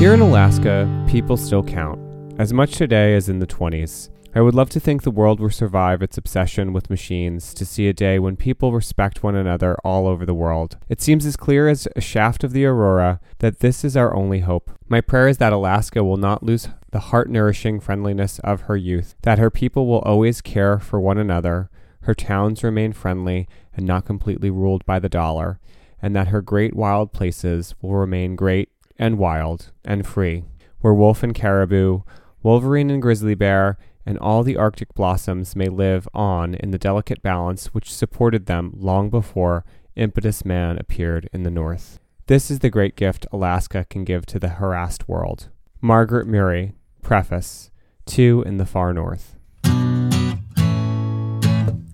Here in Alaska, people still count, as much today as in the 20s. I would love to think the world will survive its obsession with machines to see a day when people respect one another all over the world. It seems as clear as a shaft of the aurora that this is our only hope. My prayer is that Alaska will not lose the heart nourishing friendliness of her youth, that her people will always care for one another, her towns remain friendly and not completely ruled by the dollar, and that her great wild places will remain great and wild and free, where wolf and caribou, wolverine and grizzly bear, and all the Arctic blossoms may live on in the delicate balance which supported them long before impetus man appeared in the north. This is the great gift Alaska can give to the harassed world. Margaret Murie, Preface, Two in the Far North.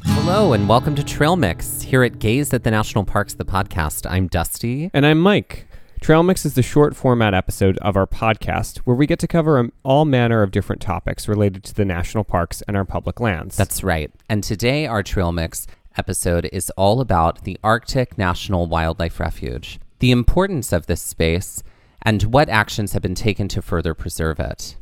Hello, and welcome to Trail Mix here at Gaze at the National Parks, the podcast. I'm Dusty. And I'm Mike. Trail Mix is the short format episode of our podcast where we get to cover um, all manner of different topics related to the national parks and our public lands. That's right. And today, our Trail Mix episode is all about the Arctic National Wildlife Refuge, the importance of this space, and what actions have been taken to further preserve it.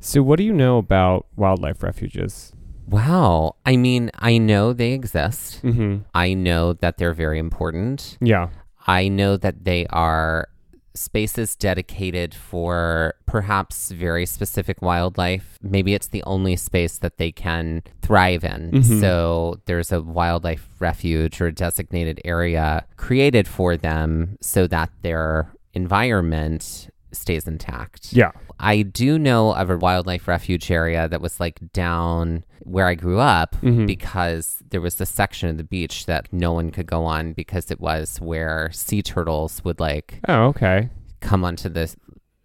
so, what do you know about wildlife refuges? Wow. I mean, I know they exist. Mm-hmm. I know that they're very important. Yeah. I know that they are spaces dedicated for perhaps very specific wildlife. Maybe it's the only space that they can thrive in. Mhm. So there's a wildlife refuge or a designated area created for them so that their environment stays intact. Yeah. I do know of a wildlife refuge area that was like down where I grew up Mhm. because there was this section of the beach that no one could go on because it was where sea turtles would like Oh, okay. come onto the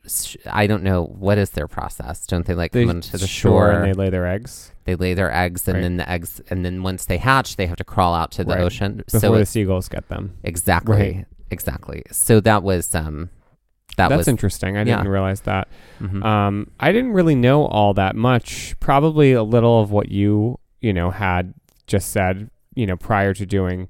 sh- I don't know what is their process. Don't they like They come onto the shore and they lay their eggs they lay their eggs and Right. then the eggs and then once they hatch they have to crawl out to the Right. ocean. before so the seagulls get them. exactly. Right. Exactly. So that was um that That's was interesting. I yeah. didn't realize that. mhm. Um, I didn't really know all that much. Probably a little of what you, you know, had just said, you know, prior to doing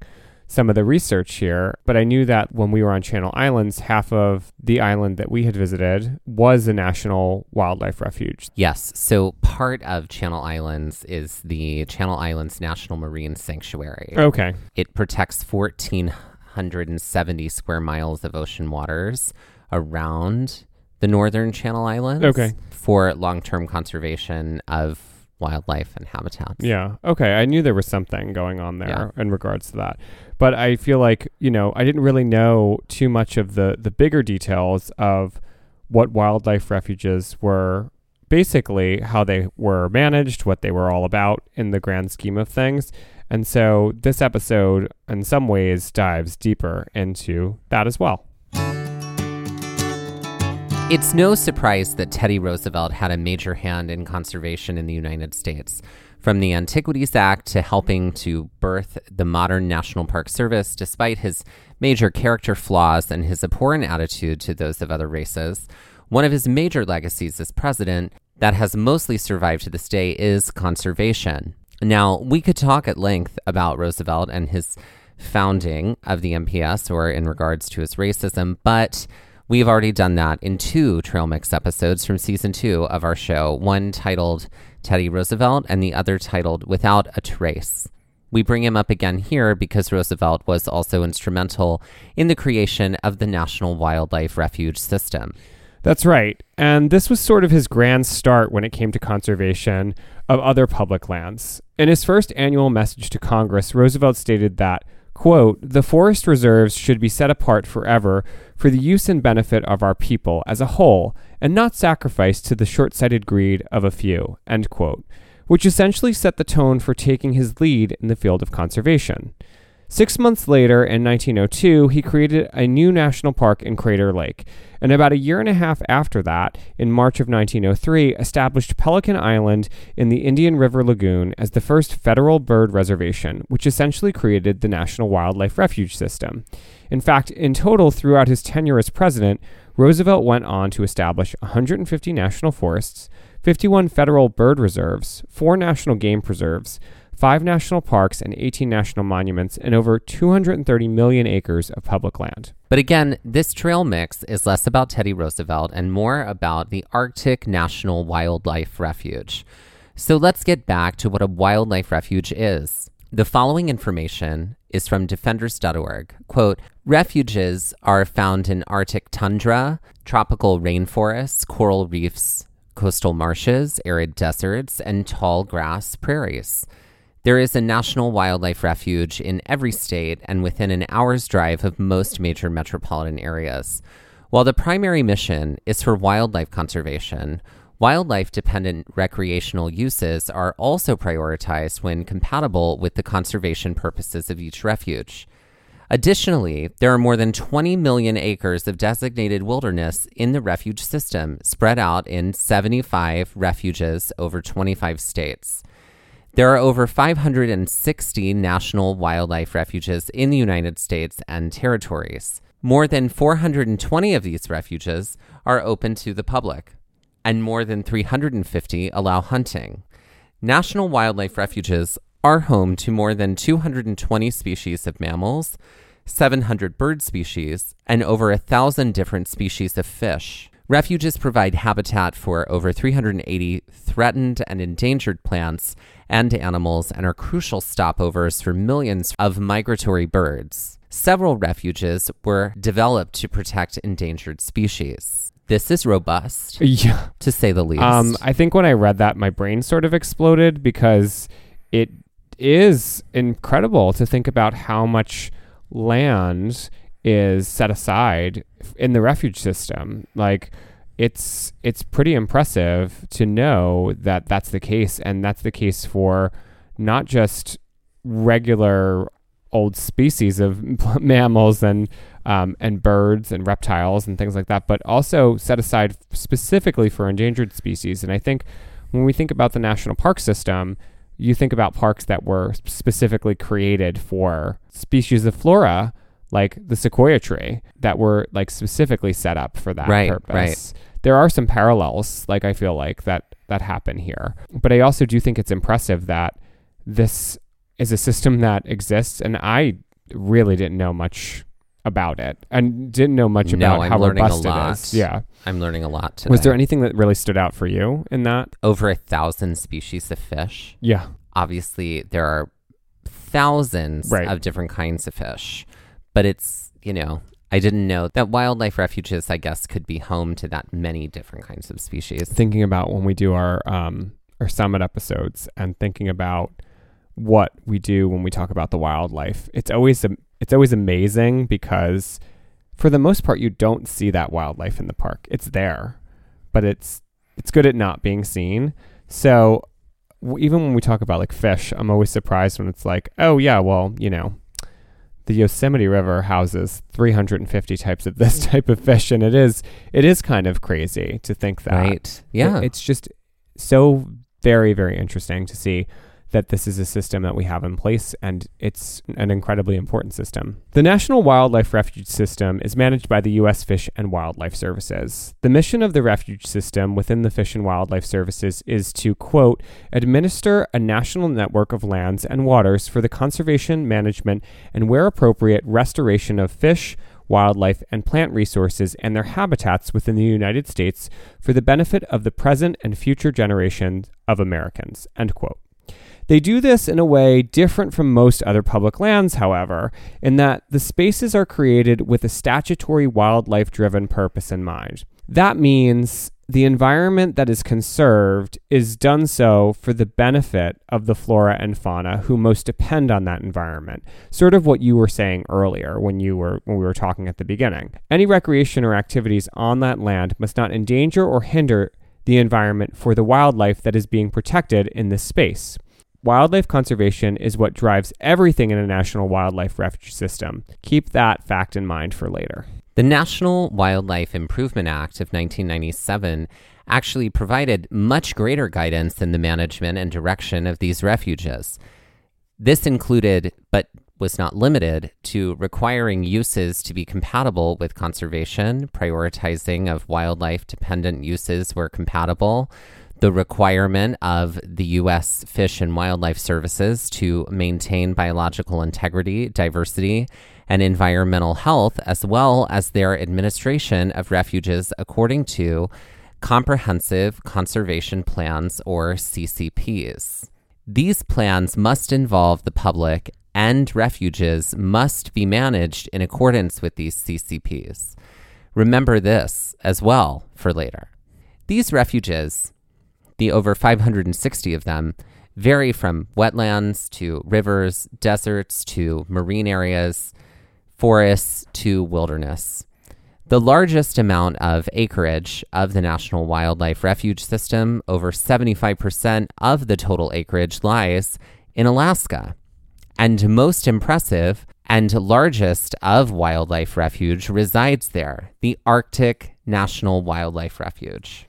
some of the research here. But I knew that when we were on Channel Islands, half of the island that we had visited was a national wildlife refuge. Yes. So part of Channel Islands is the Channel Islands National Marine Sanctuary. Okay. It protects 1,470 square miles of ocean waters around the northern Channel Islands. Okay. For long term conservation of wildlife and habitats. Yeah. Okay. I knew there was something going on there Yeah. in regards to that. But I feel like, you know, I didn't really know too much of the the bigger details of what wildlife refuges were basically how they were managed, what they were all about in the grand scheme of things. And so this episode in some ways dives deeper into that as well. It's no surprise that Teddy Roosevelt had a major hand in conservation in the United States. from the Antiquities Act to helping to birth the modern National Park Service, despite his major character flaws and his abhorrent attitude to those of other races. One of his major legacies as president that has mostly survived to this day is conservation. Now, we could talk at length about Roosevelt and his founding of the NPS or in regards to his racism, but we've already done that in two Trail Mix episodes from season two of our show, one titled Teddy Roosevelt and the other titled Without a Trace. We bring him up again here because Roosevelt was also instrumental in the creation of the National Wildlife Refuge System. That's right. And this was sort of his grand start when it came to conservation of other public lands. In his first annual message to Congress, Roosevelt stated that, quote, the forest reserves should be set apart forever for the use and benefit of our people as a whole and not sacrificed to the short sighted greed of a few, end quote which essentially set the tone for taking his lead in the field of conservation. Six months later, in 1902, he created a new national park in Crater Lake, and about a year and a half after that, in March of 1903, established Pelican Island in the Indian River Lagoon as the first federal bird reservation, which essentially created the National Wildlife Refuge System. In fact, in total, throughout his tenure as president, Roosevelt went on to establish 150 national forests, 51 federal bird reserves, 4 national game preserves, 5 national parks, and 18 national monuments, and over 230 million acres of public land. But again, this trail mix is less about Teddy Roosevelt and more about the Arctic National Wildlife Refuge. So let's get back to what a wildlife refuge is. The following information is from defenders.org. Quote, refuges are found in Arctic tundra, tropical rainforests, coral reefs, coastal marshes, arid deserts, and tall grass prairies. There is a national wildlife refuge in every state and within an hour's drive of most major metropolitan areas. While the primary mission is for wildlife conservation, wildlife dependent recreational uses are also prioritized when compatible with the conservation purposes of each refuge. Additionally, there are more than 20 million acres of designated wilderness in the refuge system, spread out in 75 refuges over 25 states. There are over 560 national wildlife refuges in the United States and territories. More than 420 of these refuges are open to the public, and more than 350 allow hunting. National wildlife refuges are home to more than 220 species of mammals, 700 bird species, and over a thousand different species of fish. Refuges provide habitat for over 380 threatened and endangered plants and animals and are crucial stopovers for millions of migratory birds. Several refuges were developed to protect endangered species. This is robust, Yeah. to say the least. Um, I think when I read that, my brain sort of exploded because it is incredible to think about how much land is set aside in the refuge system. Like, it's it's pretty impressive to know that that's the case, and that's the case for not just regular old species of mammals and um, and birds and reptiles and things like that, but also set aside specifically for endangered species. And I think when we think about the national park system, you think about parks that were specifically created for species of flora like the sequoia tree that were like specifically set up for that Right, purpose. right. There are some parallels, like I feel like that that happen here. But I also do think it's impressive that this is a system that exists and I really didn't know much about it and didn't know much about I'm how robust it is. Yeah. I'm learning a lot today. Was there anything that really stood out for you in that? over a thousand species of fish? Yeah. obviously there are thousands Right. of different kinds of fish, but it's, you know, I didn't know that wildlife refuges, I guess, could be home to that many different kinds of species. thinking about when we do our um our summit episodes and thinking about what we do when we talk about the wildlife. It's always it's always amazing because for the most part you don't see that wildlife in the park. It's there, but it's it's good at not being seen. So even when we talk about like fish, I'm always surprised when it's like, "Oh yeah, well, you know, the Yosemite River houses 350 types of this type of fish and it is it is kind of crazy to think that Right. Yeah. it- it's just so very, very interesting to see that this is a system that we have in place and it's an incredibly important system. The National Wildlife Refuge System is managed by the U.S. Fish and Wildlife Services. The mission of the refuge system within the Fish and Wildlife Services is to, quote, administer a national network of lands and waters for the conservation, management, and where appropriate, restoration of fish, wildlife, and plant resources and their habitats within the United States for the benefit of the present and future generations of Americans, end quote. They do this in a way different from most other public lands, however, in that the spaces are created with a statutory wildlife driven purpose in mind. That means the environment that is conserved is done so for the benefit of the flora and fauna who most depend on that environment. Sort of what you were saying earlier when you were when we were talking at the beginning. Any recreation or activities on that land must not endanger or hinder the environment for the wildlife that is being protected in this space. Wildlife conservation is what drives everything in a national wildlife refuge system. Keep that fact in mind for later. The National Wildlife Improvement Act of 1997 actually provided much greater guidance in the management and direction of these refuges. This included, but was not limited to requiring uses to be compatible with conservation, prioritizing of wildlife dependent uses where compatible, the requirement of the U.S. Fish and Wildlife Services to maintain biological integrity, diversity, and environmental health, as well as their administration of refuges according to comprehensive conservation plans or CCPs. These plans must involve the public and refuges must be managed in accordance with these CCPs. Remember this as well for later. These refuges the over 560 of them vary from wetlands to rivers, deserts to marine areas, forests to wilderness. The largest amount of acreage of the National Wildlife Refuge System, over 75% of the total acreage, lies in Alaska. And most impressive and largest of wildlife refuge resides there, the Arctic National Wildlife Refuge.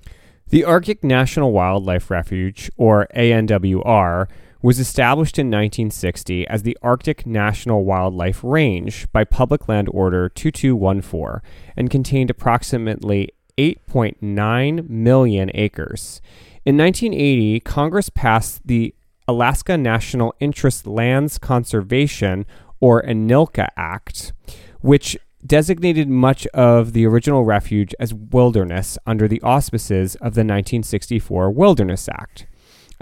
The Arctic National Wildlife Refuge, or ANWR, was established in 1960 as the Arctic National Wildlife Range by Public Land Order 2214 and contained approximately 8.9 million acres. In 1980, Congress passed the Alaska National Interest Lands Conservation, or ANILCA Act, which designated much of the original refuge as wilderness under the auspices of the 1964 Wilderness Act.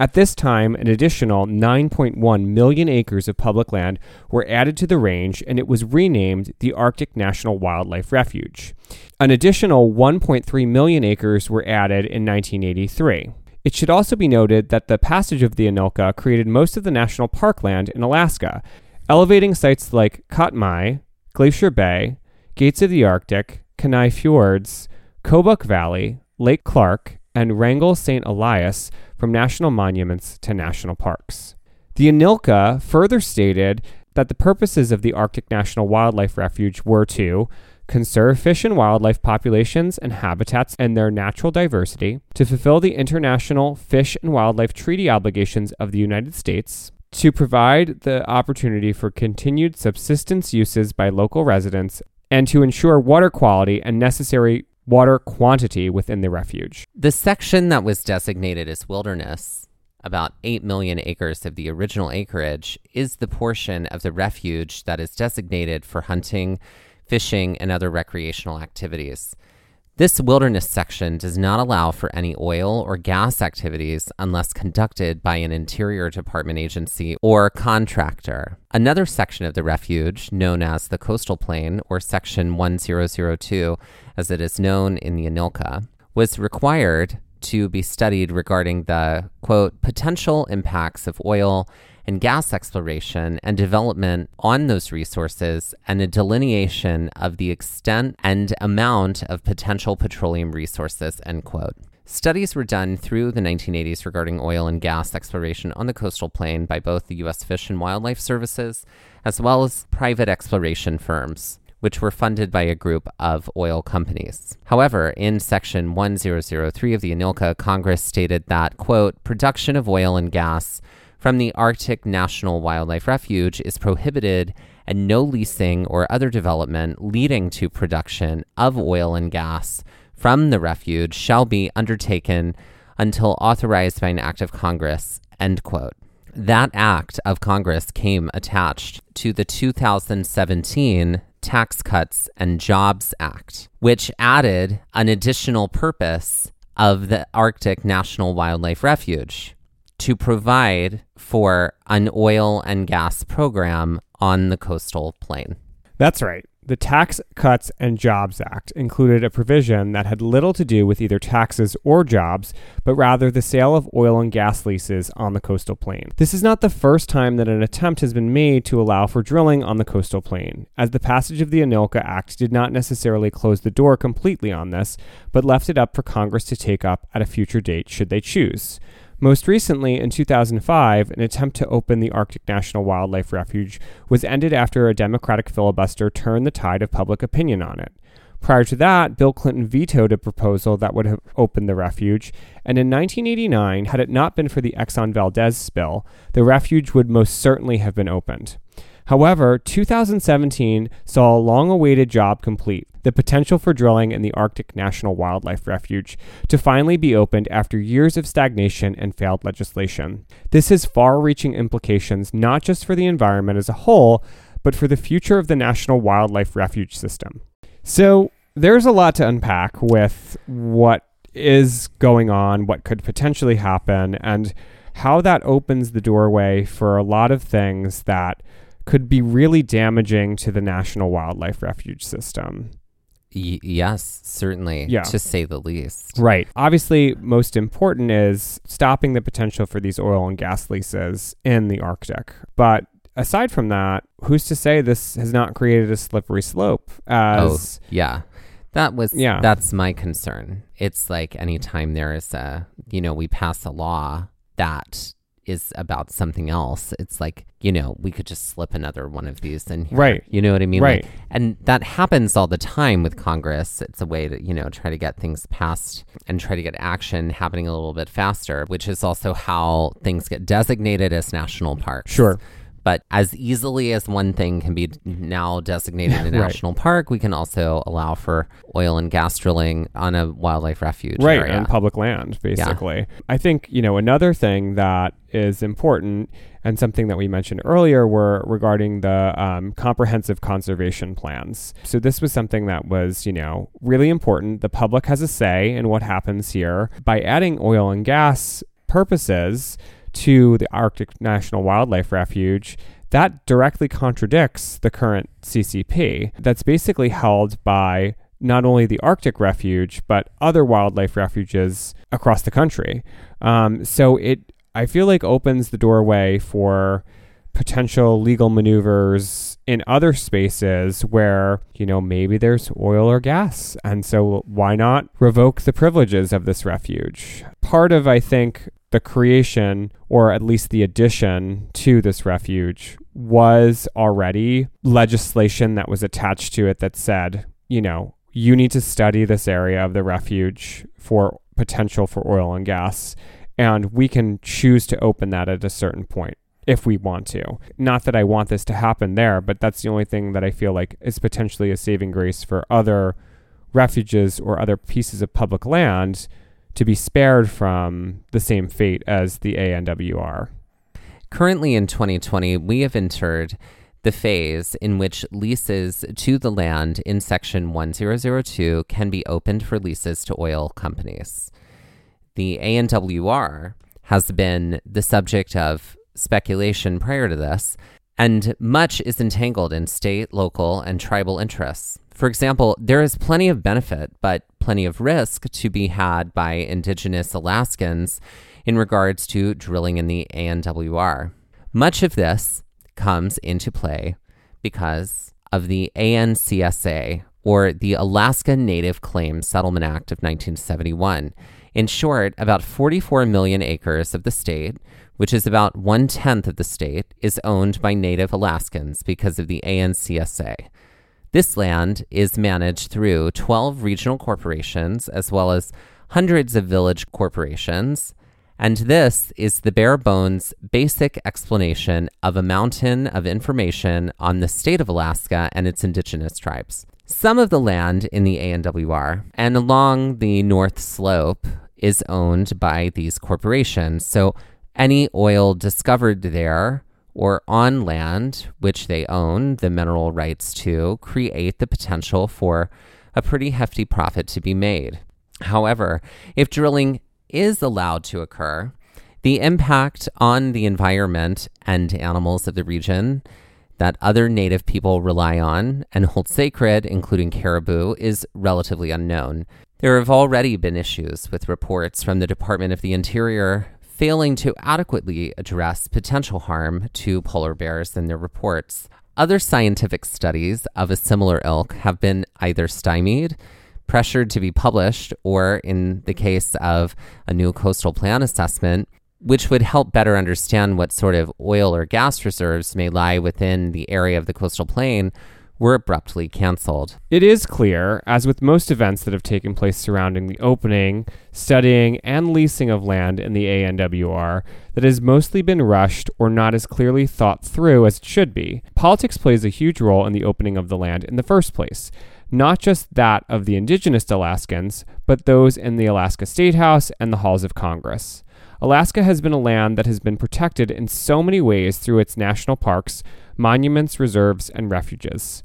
At this time, an additional 9.1 million acres of public land were added to the range and it was renamed the Arctic National Wildlife Refuge. An additional 1.3 million acres were added in 1983. It should also be noted that the passage of the ANILCA created most of the national parkland in Alaska, elevating sites like Katmai, Glacier Bay, Gates of the Arctic, Kenai Fjords, Kobuk Valley, Lake Clark, and Wrangell St. Elias from national monuments to national parks. The ANILCA further stated that the purposes of the Arctic National Wildlife Refuge were to conserve fish and wildlife populations and habitats and their natural diversity, to fulfill the international fish and wildlife treaty obligations of the United States, to provide the opportunity for continued subsistence uses by local residents and to ensure water quality and necessary water quantity within the refuge. The section that was designated as wilderness, about 8 million acres of the original acreage, is the portion of the refuge that is designated for hunting, fishing, and other recreational activities. This wilderness section does not allow for any oil or gas activities unless conducted by an Interior Department agency or contractor. Another section of the refuge, known as the Coastal Plain, or Section 1002, as it is known in the ANILCA, was required to be studied regarding the, quote, potential impacts of oil and gas exploration and development on those resources and a delineation of the extent and amount of potential petroleum resources, end quote. Studies were done through the 1980s regarding oil and gas exploration on the coastal plain by both the U.S. Fish and Wildlife Services as well as private exploration firms which were funded by a group of oil companies. However, in Section 1003 of the ANILCA, Congress stated that, quote, production of oil and gas from the Arctic National Wildlife Refuge is prohibited and no leasing or other development leading to production of oil and gas from the refuge shall be undertaken until authorized by an act of Congress. End quote. That act of Congress came attached to the 2017 Tax Cuts and Jobs Act, which added an additional purpose of the Arctic National Wildlife Refuge to provide for an oil and gas program on the coastal plain. That's right. The Tax Cuts and Jobs Act included a provision that had little to do with either taxes or jobs, but rather the sale of oil and gas leases on the coastal plain. This is not the first time that an attempt has been made to allow for drilling on the coastal plain, as the passage of the ANILCA Act did not necessarily close the door completely on this, but left it up for Congress to take up at a future date should they choose. Most recently, in 2005, an attempt to open the Arctic National Wildlife Refuge was ended after a Democratic filibuster turned the tide of public opinion on it. Prior to that, Bill Clinton vetoed a proposal that would have opened the refuge, and in 1989, had it not been for the Exxon Valdez spill, the refuge would most certainly have been opened. However, 2017 saw a long awaited job complete the potential for drilling in the Arctic National Wildlife Refuge to finally be opened after years of stagnation and failed legislation. This has far reaching implications not just for the environment as a whole, but for the future of the National Wildlife Refuge system. So, there's a lot to unpack with what is going on, what could potentially happen, and how that opens the doorway for a lot of things that could be really damaging to the National Wildlife Refuge system. Y- yes, certainly. Yeah. To say the least. Right. Obviously, most important is stopping the potential for these oil and gas leases in the Arctic. But aside from that, who's to say this has not created a slippery slope? Oh, as oh, yeah. That was Yeah. that's my concern. It's like anytime there is a you know, we pass a law that is about something else, it's like, you know, we could just slip another one of these in here. Right. You know what I mean? Right. Like, and that happens all the time with Congress. It's a way to, you know, try to get things passed and try to get action happening a little bit faster, which is also how things get designated as national parks. Sure. But as easily as one thing can be now designated a Right. national park, we can also allow for oil and gas drilling on a wildlife refuge right area. on public land basically. I think you know another thing that is important and something that we mentioned earlier were regarding the um, comprehensive conservation plans. So this was something that was you know really important. The public has a say in what happens here. By adding oil and gas purposes to the arctic national wildlife refuge that directly contradicts the current CCP that's basically held by not only the Arctic Refuge, but other wildlife refuges across the country. Um, so it, I feel like, opens the doorway for potential legal maneuvers in other spaces where, you know, maybe there's oil or gas. And so why not revoke the privileges of this refuge? Part of, I think, the creation or at least the addition to this refuge was already legislation that was attached to it that said, you know, you need to study this area of the refuge for potential for oil and gas. And we can choose to open that at a certain point if we want to. Not that I want this to happen there, but that's the only thing that I feel like is potentially a saving grace for other refuges or other pieces of public land to be spared from the same fate as the ANWR. Currently in 2020, we have entered the phase in which leases to the land in Section 1002 can be opened for leases to oil companies. The ANWR has been the subject of speculation prior to this, and much is entangled in state, local, and tribal interests. For example, there is plenty of benefit, but plenty of risk to be had by indigenous Alaskans in regards to drilling in the ANWR. Much of this comes into play because of the ANCSA, or the Alaska Native Claims Settlement Act of 1971. In short, about 44 million acres of the state, which is about one tenth of the state, is owned by Native Alaskans because of the ANCSA. This land is managed through 12 regional corporations as well as hundreds of village corporations And this is the bare bones basic explanation of a mountain of information on the state of Alaska and its indigenous tribes. Some of the land in the ANWR and along the North Slope is owned by these corporations. So any oil discovered there or on land which they own the mineral rights to create the potential for a pretty hefty profit to be made. However, if drilling is allowed to occur, the impact on the environment and animals of the region that other native people rely on and hold sacred, including caribou, is relatively unknown. There have already been issues with reports from the Department of the Interior failing to adequately address potential harm to polar bears in their reports. Other scientific studies of a similar ilk have been either stymied, pressured to be published, or in the case of a new coastal plan assessment, which would help better understand what sort of oil or gas reserves may lie within the area of the coastal plain were abruptly canceled. It is clear, as with most events that have taken place surrounding the opening, studying, and leasing of land in the ANWR, that has mostly been rushed or not as clearly thought through as it should be. Politics plays a huge role in the opening of the land in the first place. Not just that of the indigenous Alaskans, but those in the Alaska State House and the halls of Congress. Alaska has been a land that has been protected in so many ways through its national parks, monuments, reserves, and refuges.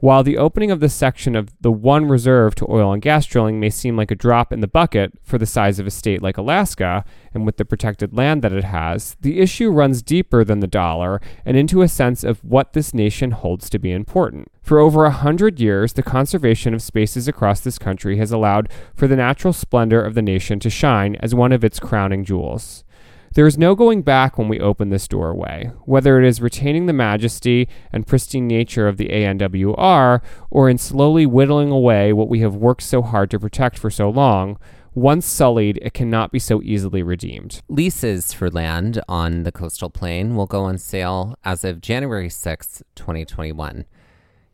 While the opening of this section of the one reserve to oil and gas drilling may seem like a drop in the bucket for the size of a state like Alaska and with the protected land that it has, the issue runs deeper than the dollar and into a sense of what this nation holds to be important. For over a hundred years, the conservation of spaces across this country has allowed for the natural splendor of the nation to shine as one of its crowning jewels. There is no going back when we open this doorway, whether it is retaining the majesty and pristine nature of the ANWR or in slowly whittling away what we have worked so hard to protect for so long. Once sullied, it cannot be so easily redeemed. Leases for land on the coastal plain will go on sale as of January 6, 2021.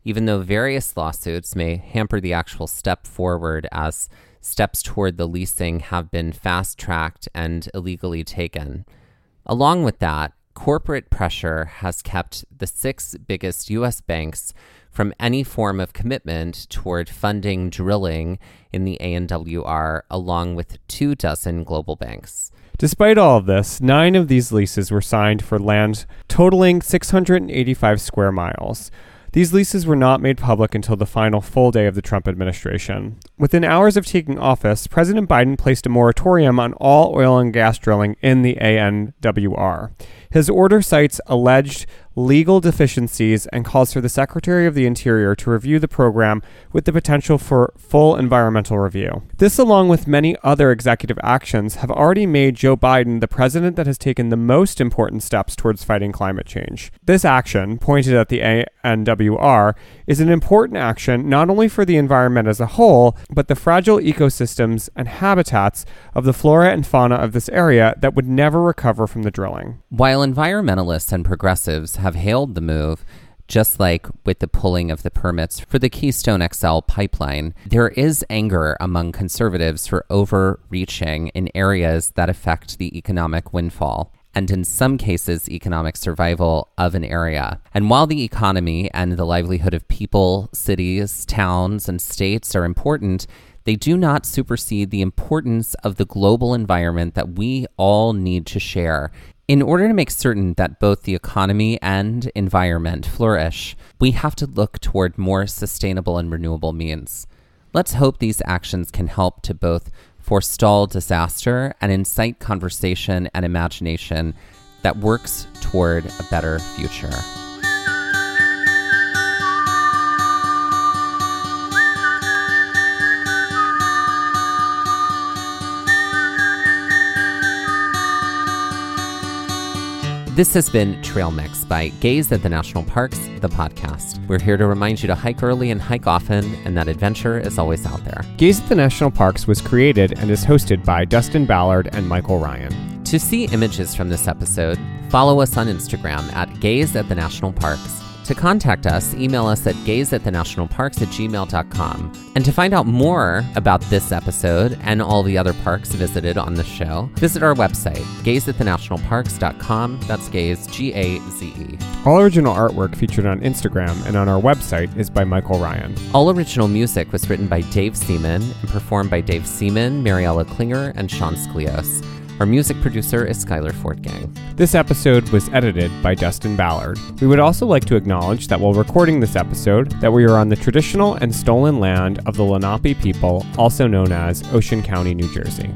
Even though various lawsuits may hamper the actual step forward as steps toward the leasing have been fast tracked and illegally taken. Along with that, corporate pressure has kept the six biggest U.S. banks from any form of commitment toward funding drilling in the ANWR, along with two dozen global banks. Despite all of this, nine of these leases were signed for land totaling 685 square miles, these leases were not made public until the final full day of the Trump administration. Within hours of taking office, President Biden placed a moratorium on all oil and gas drilling in the ANWR. His order cites alleged legal deficiencies and calls for the Secretary of the Interior to review the program with the potential for full environmental review. This, along with many other executive actions, have already made Joe Biden the president that has taken the most important steps towards fighting climate change. This action, pointed at the ANWR, is an important action not only for the environment as a whole, but the fragile ecosystems and habitats of the flora and fauna of this area that would never recover from the drilling. While environmentalists and progressives have hailed the move, just like with the pulling of the permits for the Keystone XL pipeline, there is anger among conservatives for overreaching in areas that affect the economic windfall and in some cases, economic survival of an area. And while the economy and the livelihood of people, cities, towns, and states are important, they do not supersede the importance of the global environment that we all need to share in order to make certain that both the economy and environment flourish, we have to look toward more sustainable and renewable means. Let's hope these actions can help to both forestall disaster and incite conversation and imagination that works toward a better future. This has been Trail Mix by Gaze at the National Parks, the podcast. We're here to remind you to hike early and hike often, and that adventure is always out there. Gaze at the National Parks was created and is hosted by Dustin Ballard and Michael Ryan. To see images from this episode, follow us on Instagram at Gaze at the National Parks To contact us, email us at gazeatthenationalparks at gmail.com. And to find out more about this episode and all the other parks visited on the show, visit our website, gazeatthenationalparks.com. That's gaze, G A Z E. All original artwork featured on Instagram and on our website is by Michael Ryan. All original music was written by Dave Seaman and performed by Dave Seaman, Mariella Klinger, and Sean Sklios. Our music producer is Skylar Fortgang. This episode was edited by Dustin Ballard. We would also like to acknowledge that while recording this episode, that we are on the traditional and stolen land of the Lenape people, also known as Ocean County, New Jersey.